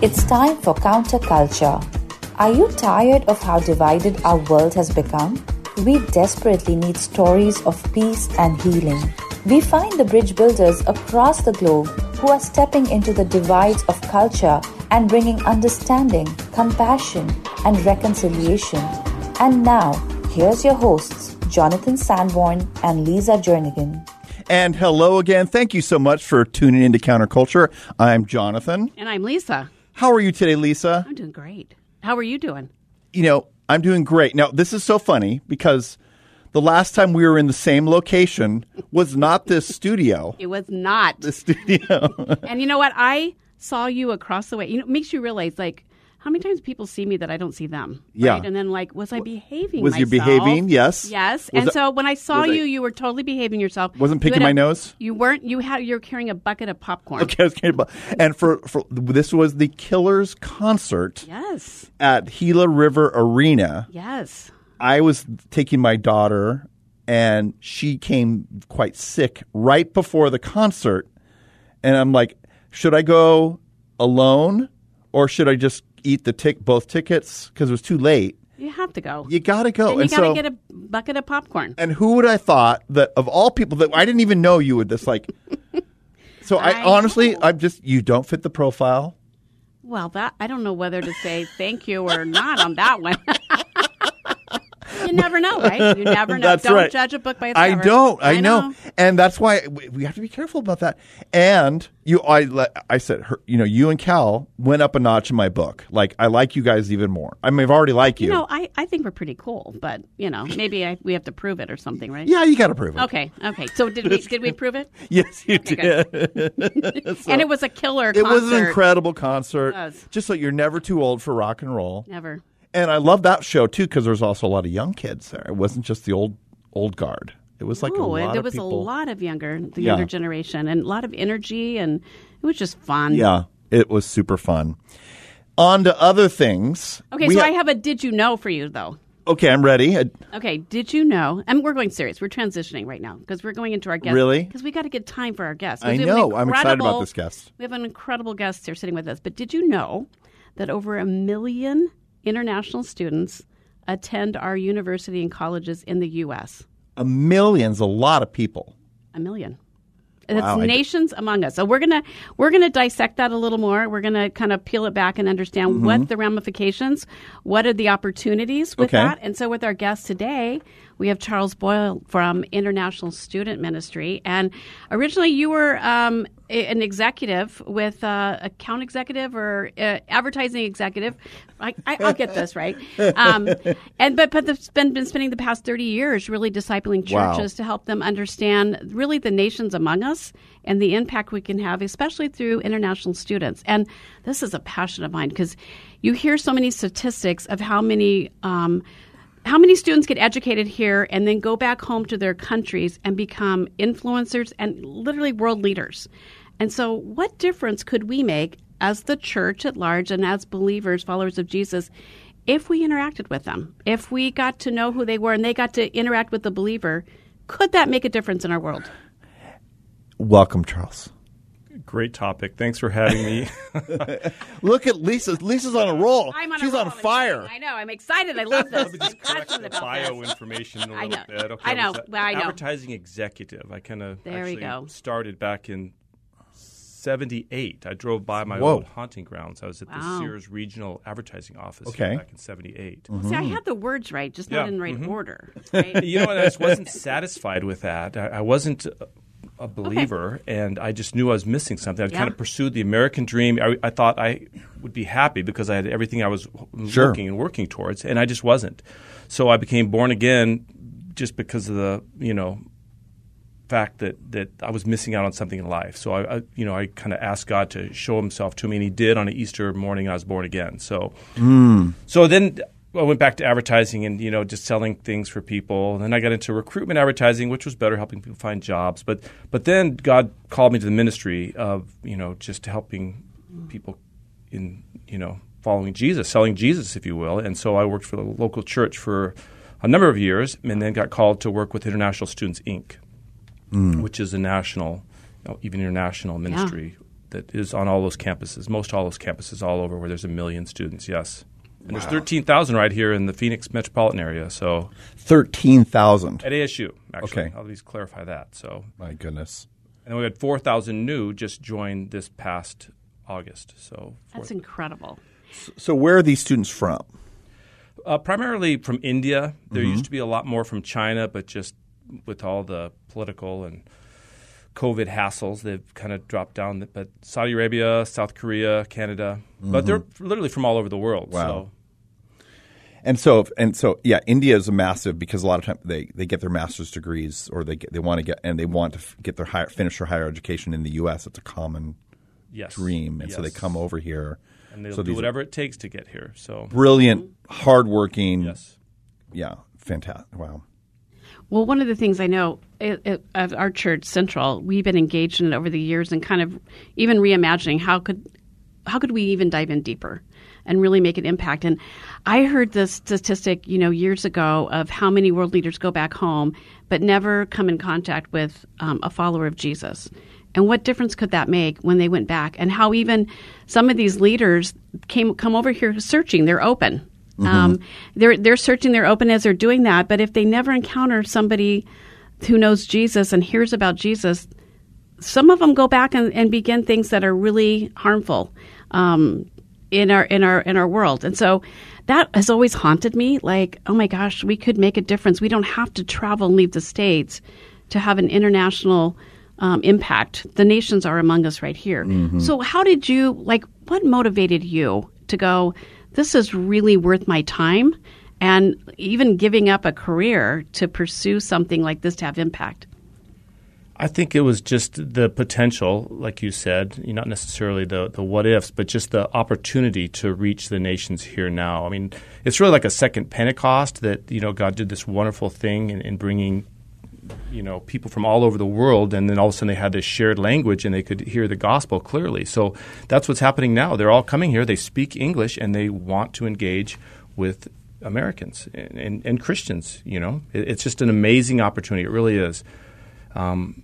It's time for counterculture. Are you tired of how divided our world has become? We desperately need stories of peace and healing. We find the bridge builders across the globe who are stepping into the divides of culture and bringing understanding, compassion, and reconciliation. And now, here's your hosts, Jonathan Sanborn and Lisa Jernigan. And hello again. Thank you so much for tuning into Counterculture. I'm Jonathan. And I'm Lisa. How are you today, Lisa? I'm doing great. How are you doing? You know, I'm doing great. Now, this is so funny because the last time we were in the same location was not this studio. It was not. The studio. and you know what? I saw you across the way. You know, it makes you realize like how many times people see me that I don't see them. Yeah. Right? And then like, was I behaving? Was you myself? behaving? Yes. Yes. Was and it- so when I saw was I- you, you were totally behaving yourself. Wasn't picking my a- nose? You weren't. You had. You're carrying a bucket of popcorn. Okay, I was kidding about- and for, for this was the Killers concert Yes. at Gila River Arena. Yes. I was taking my daughter, and she came quite sick right before the concert. And I'm like, should I go alone or should I just eat the tick both tickets because it was too late? You have to go. You got to go. and you got so, to get a bucket of popcorn. and who would I thought that of all people that I didn't even know you would this like. So I, I honestly, know. I'm just you don't fit the profile. Well, that I don't know whether to say thank you or not on that one. you never know, right? You never know. That's don't right. judge a book by its I cover. don't. I, know. and that's why we, we have to be careful about that. And you, I, I said, her, you know, you and Cal went up a notch in my book. Like I like you guys even more. I mean, I've already like you. You know, I, I think we're pretty cool, but you know, maybe I, we have to prove it or something, right? yeah, you got to prove it. Okay. Okay. So did we did we prove it? Yes, you Okay, did. So, and it was a killer. it was an incredible concert. It was. Just so you're never too old for rock and roll. Never. And I love that show too because there's also a lot of young kids there. It wasn't just the old old guard. It was like a oh, there was people. a lot of younger, the Yeah. younger generation, and a lot of energy, and it was just fun. Yeah, it was super fun. On to other things. Okay, so ha- I have a did you know for you though. Okay, I'm ready. I- Okay, did you know? And we're going serious. We're transitioning right now because we're going into our guest. Really? Because we got to get time for our guests. I We have an know. I'm excited about this guest. We have an incredible guest here sitting with us. But did you know that over a million international students attend our university and colleges in the U.S.? A million's a lot of people. A million. It's Wow, I d- nations among us. So we're gonna we're gonna dissect that a little more. We're gonna kind of peel it back and understand Mm-hmm. what the ramifications, what are the opportunities with Okay. that. And so with our guest today, we have Charles Boyle from International Student Ministry. And originally you were um, an executive with uh, account executive or uh, advertising executive. I, I, I'll get this right. Um, and but but the, been been spending the past thirty years really discipling Wow. churches to help them understand really the nations among us and the impact we can have, especially through international students. And this is a passion of mine because you hear so many statistics of how many. Um, how many students get educated here and then go back home to their countries and become influencers and literally world leaders? And so, what difference could we make as the church at large and as believers, followers of Jesus, if we interacted with them? If we got to know who they were and they got to interact with the believer, could that make a difference in our world? Welcome, Charles. Great topic. Thanks for having me. Look at Lisa. Lisa's on a roll. I'm on a She's roll. on fire. I know. I'm excited. I love this. I'm passionate the about bio this. information a little I know. bit. Okay, I know. was Well, I know. Advertising executive. I kind of There we actually go. started back in '78. I drove by my Whoa. old hunting grounds. I was at Wow. the Sears Regional Advertising Office Okay. back in '78. See, I had the words right, just not in the right Mhm. order. Right? you know, what? I just wasn't satisfied with that. I, I wasn't a, a believer, and I just knew I was missing something. I Yeah. kind of pursued the American dream. I, I thought I would be happy because I had everything I was Sure. looking and working towards, and I just wasn't. So I became born again just because of the you know fact that, that I was missing out on something in life. So I, I you know, I kind of asked God to show Himself to me, and He did on an Easter morning. I was born again. So, hmm. so then I went back to advertising and you know just selling things for people. And then I got into recruitment advertising, which was better, helping people find jobs. But but then God called me to the ministry of you know just helping people in you know following Jesus, selling Jesus, if you will. And so I worked for the local church for a number of years, and then got called to work with International Students Inc., hmm. which is a national, you know, even international ministry that is on all those campuses, most all those campuses all over where there's a million students. Yes. And there's 13,000 right here in the Phoenix metropolitan area. So Thirteen thousand. at ASU, actually. Okay. I'll at least clarify that. So, My goodness. and then we had 4,000 new just joined this past August. So, That's four- incredible. So where are these students from? uh, primarily from India. There used to be a lot more from China, but just with all the political and COVID hassles, they've kind of dropped down. But Saudi Arabia, South Korea, Canada, but they're literally from all over the world. Wow. So And so, and so, yeah, India is a massive because a lot of times they, they get their master's degrees or they get, they want to get and they want to get their higher, finish their higher education in the U.S. It's a common yes, dream, and so they come over here. and they'll so do whatever it takes to get here. So brilliant, hardworking. yes, Yeah, fantastic. Wow. Well, one of the things I know it, it, at our church, Central, we've been engaged in it over the years and kind of even reimagining how could how could we even dive in deeper and really make an impact. And I heard this statistic, you know, years ago of how many world leaders go back home but never come in contact with um, a follower of Jesus. And what difference could that make when they went back? And how even some of these leaders came come over here searching. They're open. Um, they're they're searching. They're open as they're doing that. But if they never encounter somebody who knows Jesus and hears about Jesus, some of them go back and, and begin things that are really harmful um, in our in our in our world. And so that has always haunted me. Like, oh my gosh, we could make a difference. We don't have to travel and leave the states to have an international um, impact. The nations are among us right here. So, how did you like? What motivated you to go? This is really worth my time, and even giving up a career to pursue something like this to have impact. I think it was just the potential, like you said, not necessarily the, the what ifs, but just the opportunity to reach the nations here now. I mean, it's really like a second Pentecost that, you know, God did this wonderful thing in, in bringing, you know, people from all over the world, and then all of a sudden they had this shared language and they could hear the gospel clearly. So that's what's happening now. They're all coming here, they speak English, and they want to engage with Americans and, and, and Christians, you know. It, it's just an amazing opportunity. It really is um,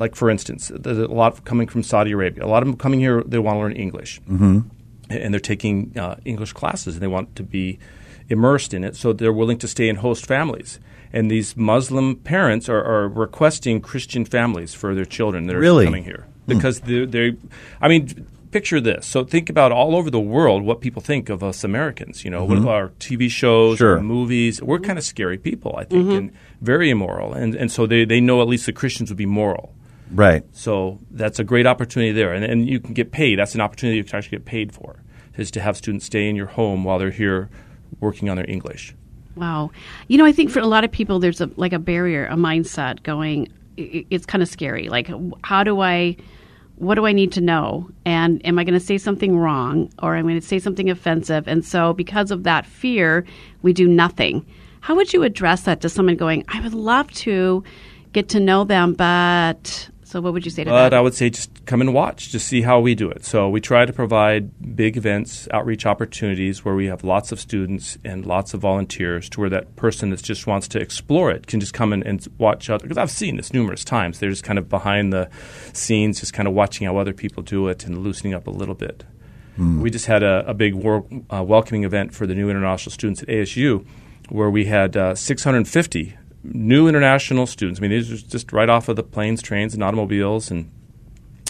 like for instance, there's a lot coming from Saudi Arabia. A lot of them coming here, they want to learn English, mm-hmm. and they're taking uh, English classes, and they want to be immersed in it. So they're willing to stay in host families. And these Muslim parents are, are requesting Christian families for their children that are Really? coming here because they they I mean. Picture this. So think about all over the world what people think of us Americans. You know, what about our TV shows, Sure. our movies? We're kind of scary people, I think, and very immoral. And and so they, they know at least the Christians would be moral. Right. So that's a great opportunity there, and, and you can get paid. That's an opportunity you can actually get paid for, is to have students stay in your home while they're here working on their English. Wow. You know, I think for a lot of people, there's a like a barrier, a mindset going. i- i- It's kind of scary. Like, how do I? What do I need to know? And am I going to say something wrong, or am I going to say something offensive? And so, because of that fear, we do nothing. How would you address that to someone going? I would love to get to know them, but so what would you say to But that? I would say just come and watch, just see how we do it. So we try to provide big events, outreach opportunities where we have lots of students and lots of volunteers to where that person that just wants to explore it can just come in and watch other. Because I've seen this numerous times. They're just kind of behind the scenes, just kind of watching how other people do it and loosening up a little bit. We just had a, a big wor- uh, welcoming event for the new international students at ASU where we had uh, 650 new international students. I mean, these are just right off of the planes, trains, and automobiles, and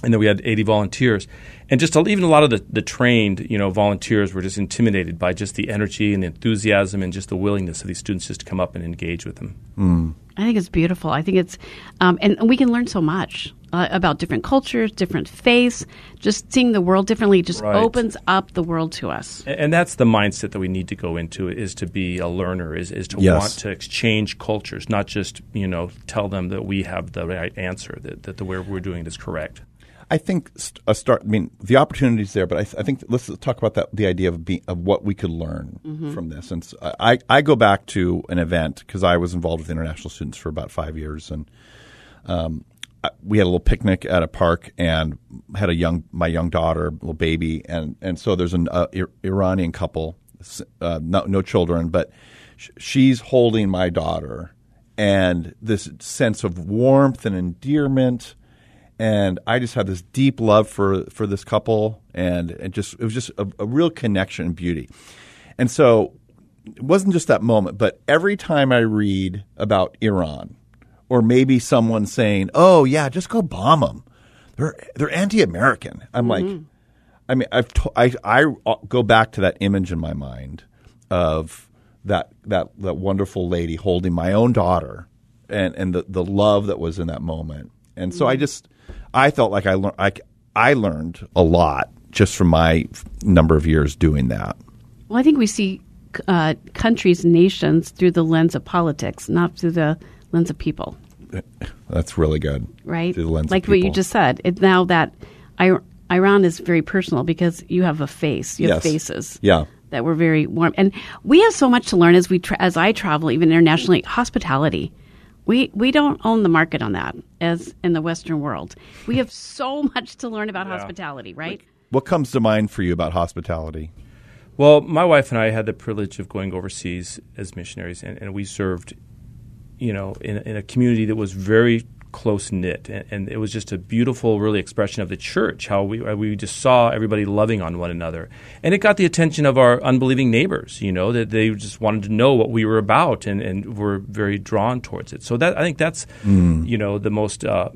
and then we had 80 volunteers and just even a lot of the, the trained you know volunteers were just intimidated by just the energy and the enthusiasm and just the willingness of these students just to come up and engage with them I think it's beautiful. I think it's, um, and, and we can learn so much uh, about different cultures, different faiths. Just seeing the world differently just Right. opens up the world to us. A- and that's the mindset that we need to go into is to be a learner is, is to Yes. want to exchange cultures not just you know tell them that we have the right answer that, that the way we're doing it is correct I think a start. I mean, the opportunities there, but I, I think let's talk about that. The idea of being, of what we could learn from this. And so I, I go back to an event because I was involved with international students for about five years, and um, I- we had a little picnic at a park and had a young my young daughter, little baby, and and so there's an uh, Ir- Iranian couple, uh, no, no children, but sh- she's holding my daughter, and this sense of warmth and endearment and I just had this deep love for for this couple, and and just it was just a, a real connection and beauty. And so it wasn't just that moment, but every time I read about Iran, or maybe someone saying, "Oh yeah, just go bomb them," they're they're anti-American. I'm like, mm-hmm. I mean, I've to, I I uh, go back to that image in my mind of that that that wonderful lady holding my own daughter, and and the the love that was in that moment. And so I mm-hmm. just I felt like I learned I I learned a lot just from my number of years doing that. Well, I think we see uh, countries, nations through the lens of politics, not through the lens of people, That's really good, right? Through the lens of like what you just said. It, now that Iran is very personal because you have a face, you have Yes. faces. Yeah. that were very warm. And we have so much to learn as we tra- as I travel, even internationally. Hospitality, we we don't own the market on that as in the Western world. We have so much to learn about hospitality, right? What comes to mind for you about hospitality? Well, my wife and I had the privilege of going overseas as missionaries, and, and we served, you know, in, in a community that was very close knit, and, and it was just a beautiful, really expression of the church. How we we just saw everybody loving on one another, and it got the attention of our unbelieving neighbors. You know, that they just wanted to know what we were about, and, and were very drawn towards it. So that I think that's, you know, the most. Uh,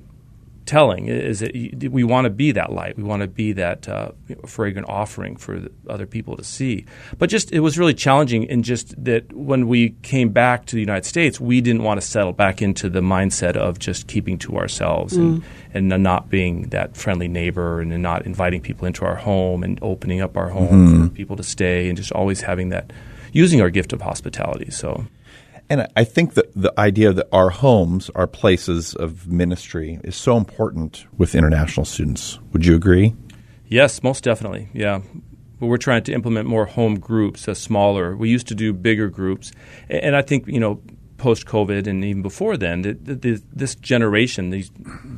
telling is that we want to be that light. We want to be that uh, fragrant offering for the other people to see. But just it was really challenging in just that when we came back to the United States, we didn't want to settle back into the mindset of just keeping to ourselves and, and not being that friendly neighbor and not inviting people into our home and opening up our home for people to stay and just always having that using our gift of hospitality. So And I- think that the idea that our homes are places of ministry is so important with international students. Would you agree? Yes, most definitely. Yeah. But we're trying to implement more home groups, smaller. We used to do bigger groups. And I think, you know, post COVID and even before then, th th th this generation, these,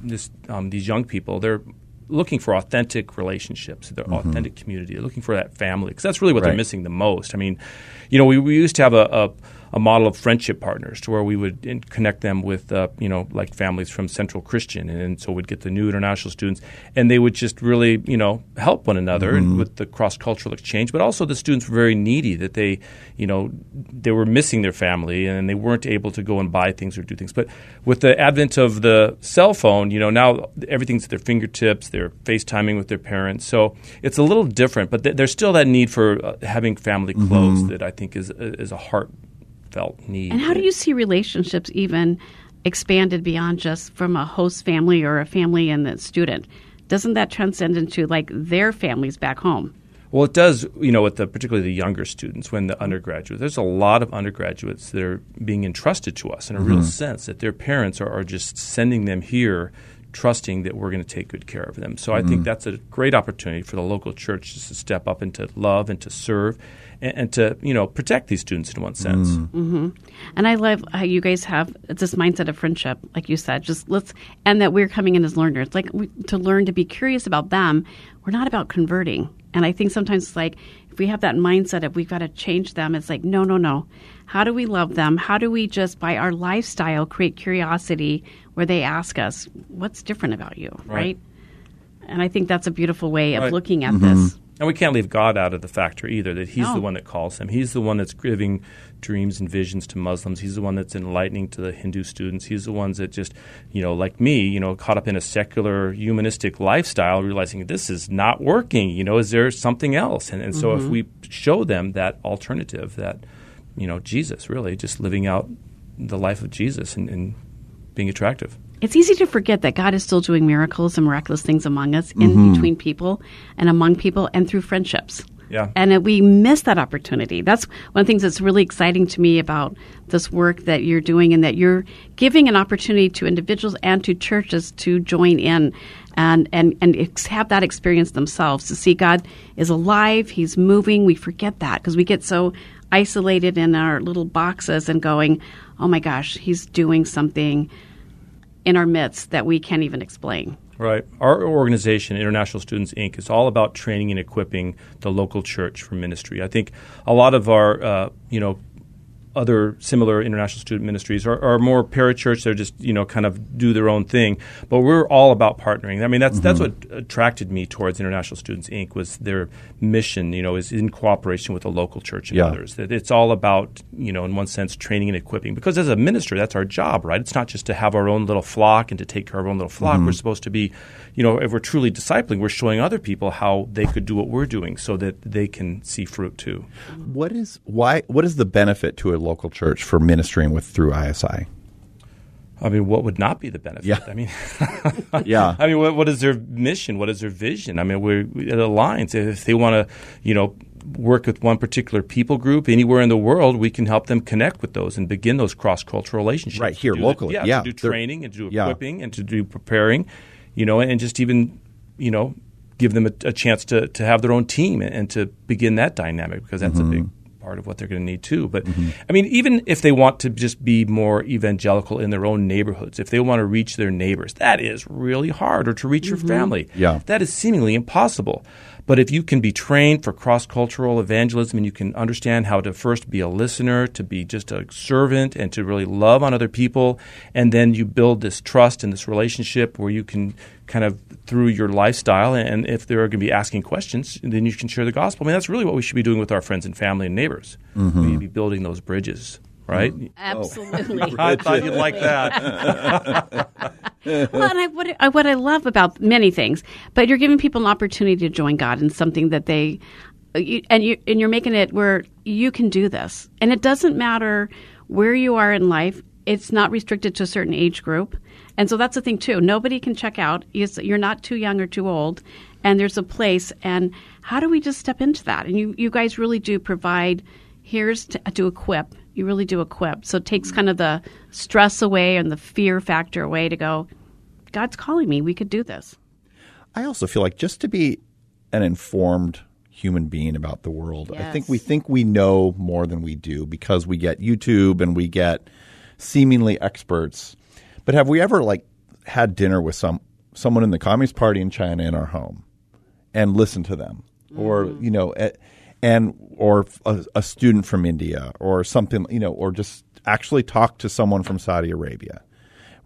this, um, these young people, they're looking for authentic relationships, their authentic community. They're looking for that family because that's really what Right. they're missing the most. I mean, you know, we, we used to have a, a a model of friendship partners to where we would connect them with, uh, you know, like families from Central Christian. And, and so we'd get the new international students and they would just really, you know, help one another and with the cross cultural exchange. But also the students were very needy that they, you know, they were missing their family and they weren't able to go and buy things or do things. But with the advent of the cell phone, you know, now everything's at their fingertips. They're FaceTiming with their parents. So it's a little different, but th- there's still that need for uh, having family close that I think is, is a heartfelt need. And how do you see relationships even expanded beyond just from a host family or a family and the student? Doesn't that transcend into like their families back home? Well, it does, you know, with the, particularly the younger students, when the undergraduates, there's a lot of undergraduates that are being entrusted to us in a real mm-hmm. sense that their parents are, are just sending them here, trusting that we're going to take good care of them. So I think mm-hmm. that's a great opportunity for the local church just to step up and to love and to serve and, and to, you know, protect these students in one sense. Mm. Mm-hmm. And I love how you guys have this mindset of friendship, like you said. Just let's, and that we're coming in as learners, like we, to learn to be curious about them. We're not about converting. And I think sometimes it's like if we have that mindset of we've got to change them, it's like no, no, no. How do we love them? How do we just by our lifestyle create curiosity where they ask us what's different about you, right? And I think that's a beautiful way of Right. looking at mm-hmm. this. And we can't leave God out of the factor either, that He's No. the one that calls him. He's the one that's giving dreams and visions to Muslims. He's the one that's enlightening to the Hindu students. He's the ones that just, you know, like me, you know, caught up in a secular humanistic lifestyle, realizing this is not working. You know, is there something else? And, and so if mm-hmm. we show them that alternative, that, you know, Jesus, really, just living out the life of Jesus and, and being attractive. It's easy to forget that God is still doing miracles and miraculous things among us, in mm-hmm. between people, and among people, and through friendships. Yeah. And we miss that opportunity. That's one of the things that's really exciting to me about this work that you're doing, and that you're giving an opportunity to individuals and to churches to join in and, and, and ex- have that experience themselves to see God is alive, He's moving. We forget that because we get so isolated in our little boxes and going, oh my gosh, He's doing something in our midst that we can't even explain. Right. Our organization, International Students Inc., is all about training and equipping the local church for ministry. I think a lot of our, uh, you know, other similar international student ministries are, are more parachurch. They're just you know kind of do their own thing. But we're all about partnering. I mean that's that's mm-hmm. what attracted me towards International Students Inc. was their mission. You know is in cooperation with the local church and Yeah. others. That it's all about you know in one sense training and equipping because as a minister that's our job, right? It's not just to have our own little flock and to take care of our own little flock. We're mm-hmm. supposed to be, you know, if we're truly discipling, we're showing other people how they could do what we're doing so that they can see fruit too. What is why? What is the benefit to a local church for ministering with through ISI? I mean, what would not be the benefit? Yeah. I mean, Yeah. I mean, what, what is their mission? What is their vision? I mean, we're, it aligns. If they want to, you know, work with one particular people group anywhere in the world, we can help them connect with those and begin those cross cultural relationships. Right here, do the- locally. yeah, Yeah. to do training and to do Yeah. equipping and to do preparing, you know, and just even, you know, give them a, a chance to, to have their own team and, and to begin that dynamic because that's Mm-hmm. a big part of what they're going to need too. But mm-hmm. I mean, even if they want to just be more evangelical in their own neighborhoods, if they want to reach their neighbors, that is really hard, or to reach your mm-hmm. family. Yeah. That is seemingly impossible. But if you can be trained for cross cultural evangelism and you can understand how to first be a listener, to be just a servant, and to really love on other people, and then you build this trust and this relationship where you can kind of through your lifestyle, and if they're going to be asking questions, then you can share the gospel. I mean, that's really what we should be doing with our friends and family and neighbors. Mm-hmm. We need to be building those bridges, right? Mm-hmm. Oh. Absolutely. I thought you'd like that. well, and I, what, I, what I love about many things, but you're giving people an opportunity to join God in something that they, you, and you and you're making it where you can do this, and it doesn't matter where you are in life. It's not restricted to a certain age group, and so that's the thing too. Nobody can check out. You're not too young or too old, and there's a place. And how do we just step into that? And you, you guys really do provide. Here's to, to equip. You really do equip. So it takes kind of the stress away and the fear factor away to go. God's calling me. We could do this. I also feel like just to be an informed human being about the world, I think we think we know more than we do because we get YouTube and we get seemingly experts. But have we ever like had dinner with some someone in the Communist Party in China in our home and listened to them, or you know, eh, and or a, a student from India or something, you know, or just actually talk to someone from Saudi Arabia?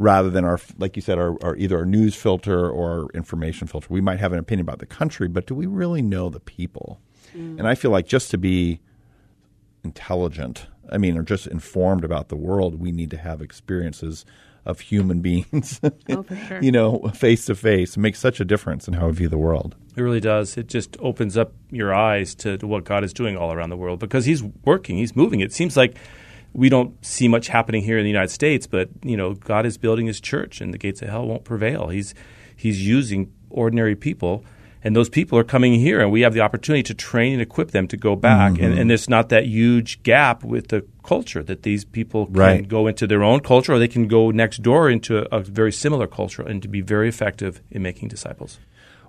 rather than our, like you said, our, our either our news filter or our information filter. We might have an opinion about the country, but do we really know the people? And I feel like just to be intelligent, I mean, or just informed about the world, we need to have experiences of human beings, Oh, for sure. you know, face to face. It makes such a difference in how we view the world. It really does. It just opens up your eyes to, to what God is doing all around the world because He's working, He's moving. It seems like we don't see much happening here in the United States, but you know, God is building His church, and the gates of hell won't prevail. He's He's using ordinary people, and those people are coming here, and we have the opportunity to train and equip them to go back. And, mm-hmm. and there's not that huge gap with the culture that these people can Right. go into their own culture, or they can go next door into a very similar culture, and to be very effective in making disciples.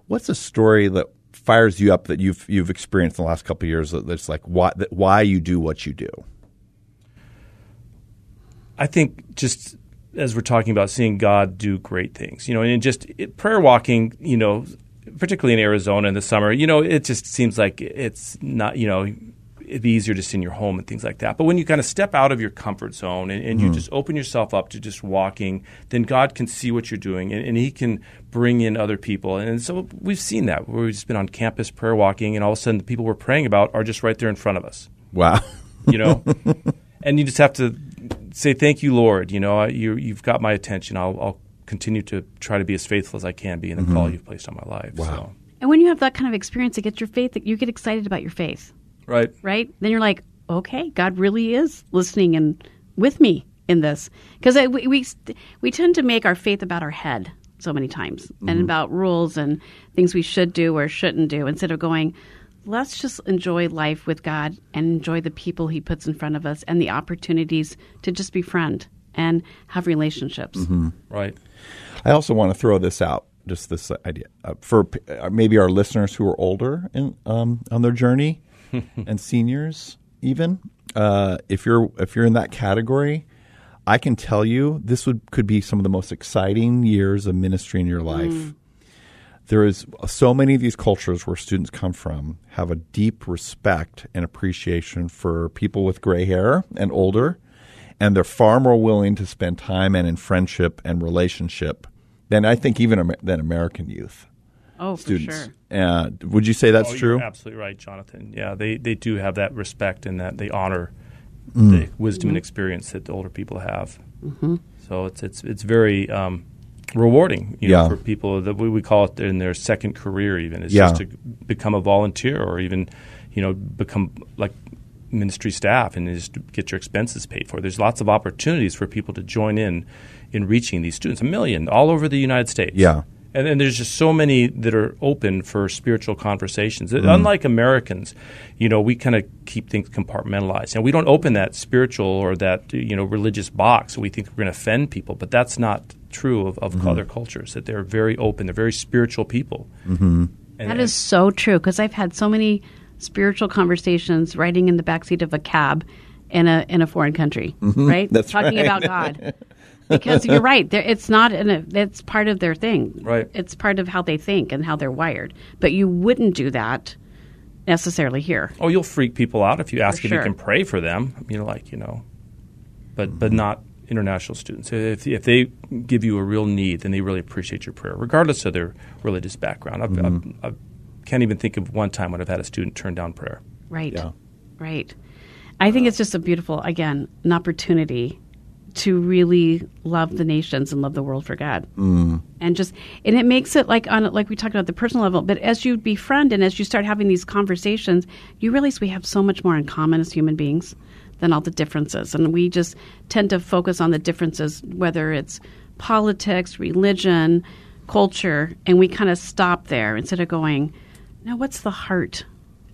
What's a story that fires you up that you've you've experienced in the last couple of years that, that's like why that why you do what you do? I think just as we're talking about seeing God do great things, you know, and just it, prayer walking, you know, particularly in Arizona in the summer, you know, it just seems like it's not, you know, it'd be easier just in your home and things like that. But when you kind of step out of your comfort zone and, and Mm-hmm. you just open yourself up to just walking, then God can see what you're doing and, and He can bring in other people. And so we've seen that. We've just been on campus prayer walking, and all of a sudden the people we're praying about are just right there in front of us Wow. you know and you just have to say thank you lord you know you, you've got my attention I'll, I'll continue to try to be as faithful as i can be in the mm-hmm. call you've placed on my life so And when you have that kind of experience, it gets your faith. You get excited about your faith, right right? Then you're like, okay, God really is listening and with me in this. Because we, we we tend to make our faith about our head so many times and mm-hmm. about rules and things we should do or shouldn't do instead of going. Let's just enjoy life with God and enjoy the people He puts in front of us and the opportunities to just befriend and have relationships. right I also want to throw this out, just this idea uh, for p- uh, maybe our listeners who are older in, um, on their journey, and seniors even. Uh, if you're if you're in that category, I can tell you this would could be some of the most exciting years of ministry in your life. There is so many of these cultures where students come from have a deep respect and appreciation for people with gray hair and older, and they're far more willing to spend time and in friendship and relationship than I think even Amer- than American youth Oh, students. for sure. Uh, would you say that's Oh, true? you're absolutely right jonathan yeah they, they do have that respect and that they honor Mm. the wisdom and experience that the older people have so it's it's it's very um, rewarding you Yeah. know, for people that we, we call it in their second career even is Yeah. just to become a volunteer or even you know become like ministry staff and just get your expenses paid for there's lots of opportunities for people to join in in reaching these students a million all over the united states Yeah. and, and there's just so many that are open for spiritual conversations. Mm. Unlike Americans, you know, we kind of keep things compartmentalized, and we don't open that spiritual or that you know religious box. We think we're going to offend people, but that's not true of, Mm-hmm. other cultures. That they're very open. They're very spiritual people. Mm-hmm. And, That is so true because I've had so many spiritual conversations riding in the backseat of a cab in a in a foreign country, right? Mm-hmm. That's Talking right. about God. Because you're right, it's not in a, it's part of their thing. Right. It's part of how they think and how they're wired. But you wouldn't do that necessarily here. oh, you'll freak people out if you ask For if sure. you can pray for them. You know, like you know, but but not international students. If if they give you a real need, then they really appreciate your prayer, regardless of their religious background. I've, I've, I can't even think of one time when I've had a student turn down prayer. Right. Yeah. Right. I think it's just a beautiful, again, an opportunity to really love the nations and love the world for God. Mm. And just, and it makes it like on, like we talked about the personal level, but as you befriend and as you start having these conversations, you realize we have so much more in common as human beings than all the differences. And we just tend to focus on the differences, whether it's politics, religion, culture, and we kind of stop there instead of going, now what's the heart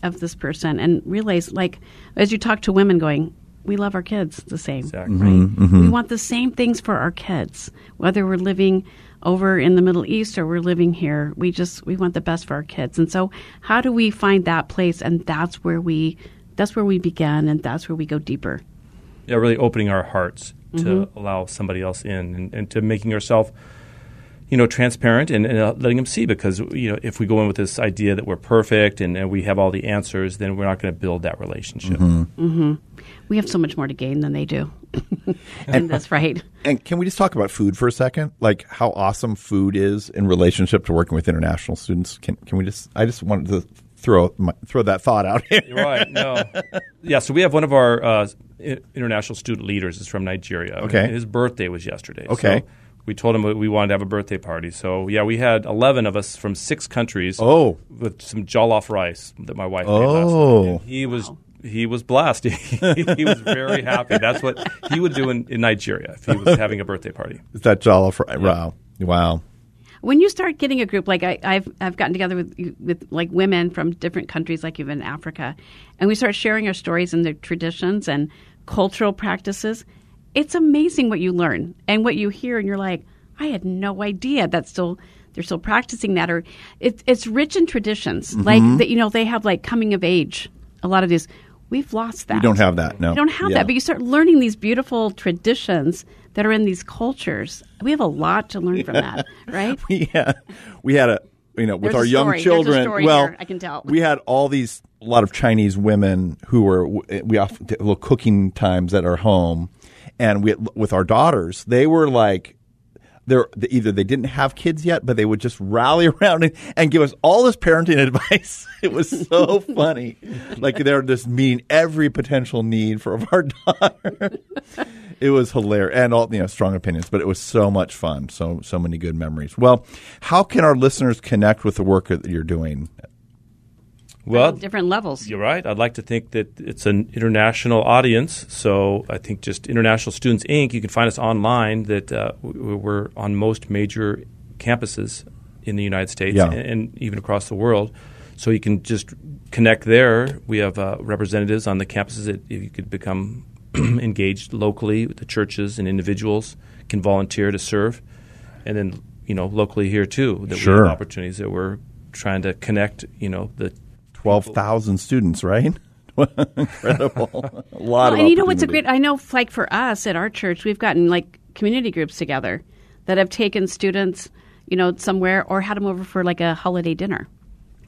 of this person? And realize like as you talk to women going we love our kids the same. Exactly. right? We want the same things for our kids whether we're living over in the middle east or we're living here. We just we want the best for our kids. And so how do we find that place? And that's where we that's where we begin and that's where we go deeper. Yeah, really opening our hearts to Mm-hmm. allow somebody else in and, and to making ourselves, you know, transparent and, and uh, letting them see. Because you know, if we go in with this idea that we're perfect and, and we have all the answers, then we're not going to build that relationship. Mm-hmm. we have so much more to gain than they do and that's right And can we just talk about food for a second? Like how awesome food is in relationship to working with international students. Can can we just? I just wanted to throw my, throw that thought out here. You're right. No. Yeah. So we have one of our uh, international student leaders is from Nigeria. Okay. His birthday was yesterday. Okay. So we told him we wanted to have a birthday party. So yeah, we had 11 of us from six countries. Oh. With some jollof rice that my wife made Oh. last night. And he was. He was blessed. he was very happy. That's what he would do in, in Nigeria if he was having a birthday party. Is that jollof? Right? Wow, wow. when you start getting a group like I, I've I've gotten together with with like women from different countries, like even Africa, and we start sharing our stories and their traditions and cultural practices. It's amazing what you learn and what you hear, and you're like, I had no idea that's still they're still practicing that, or it's it's rich in traditions. Mm-hmm. Like that, you know, they have like coming of age. A lot of these, we've lost that. We don't have that. No, We don't have Yeah. that, but you start learning these beautiful traditions that are in these cultures. We have a lot to learn from that, right? yeah, we had a you know with There's our young story. There's a children. story well, here, I can tell. we had all these a lot of Chinese women who were we often little cooking times at our home, and we with our daughters, they were like. They're, either they didn't have kids yet, but they would just rally around and, and give us all this parenting advice. It was so funny. Like they're just meeting every potential need for our daughter. It was hilarious and all you know strong opinions, but it was so much fun. So so many good memories. Well, how can our listeners connect with the work that you're doing? Well, different levels. You're right. I'd like to think that it's an international audience. So I think just International Students Inc. You can find us online. That uh, we're on most major campuses in the United States Yeah. and, and even across the world. So you can just connect there. We have uh, representatives on the campuses that you could become engaged locally. With the churches and individuals can volunteer to serve, and then you know locally here too. That we Sure. have opportunities that we're trying to connect. You know the Twelve thousand students, right? Incredible. a lot Well, of and you know what's a great? I know, like for us at our church, we've gotten like community groups together that have taken students, you know, somewhere or had them over for like a holiday dinner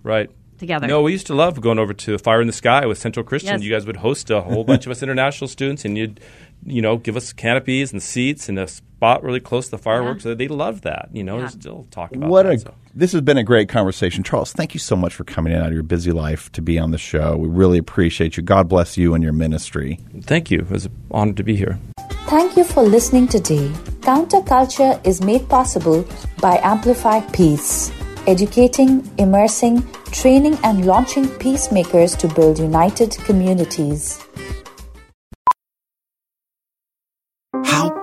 Right. together. No, we used to love going over to Fire in the Sky with Central Christian. Yes. You guys would host a whole bunch of us international students, and you'd, you know, give us canopies and seats and a spot really close to the fireworks. They loved that. You know, Yeah. they still talk about What that. a so. this has been a great conversation, Charles. Thank you so much for coming in out of your busy life to be on the show. We really appreciate you. God bless you and your ministry. Thank you. It was an honor to be here. Thank you for listening today. Counterculture is made possible by Amplify Peace, educating, immersing, training, and launching peacemakers to build united communities.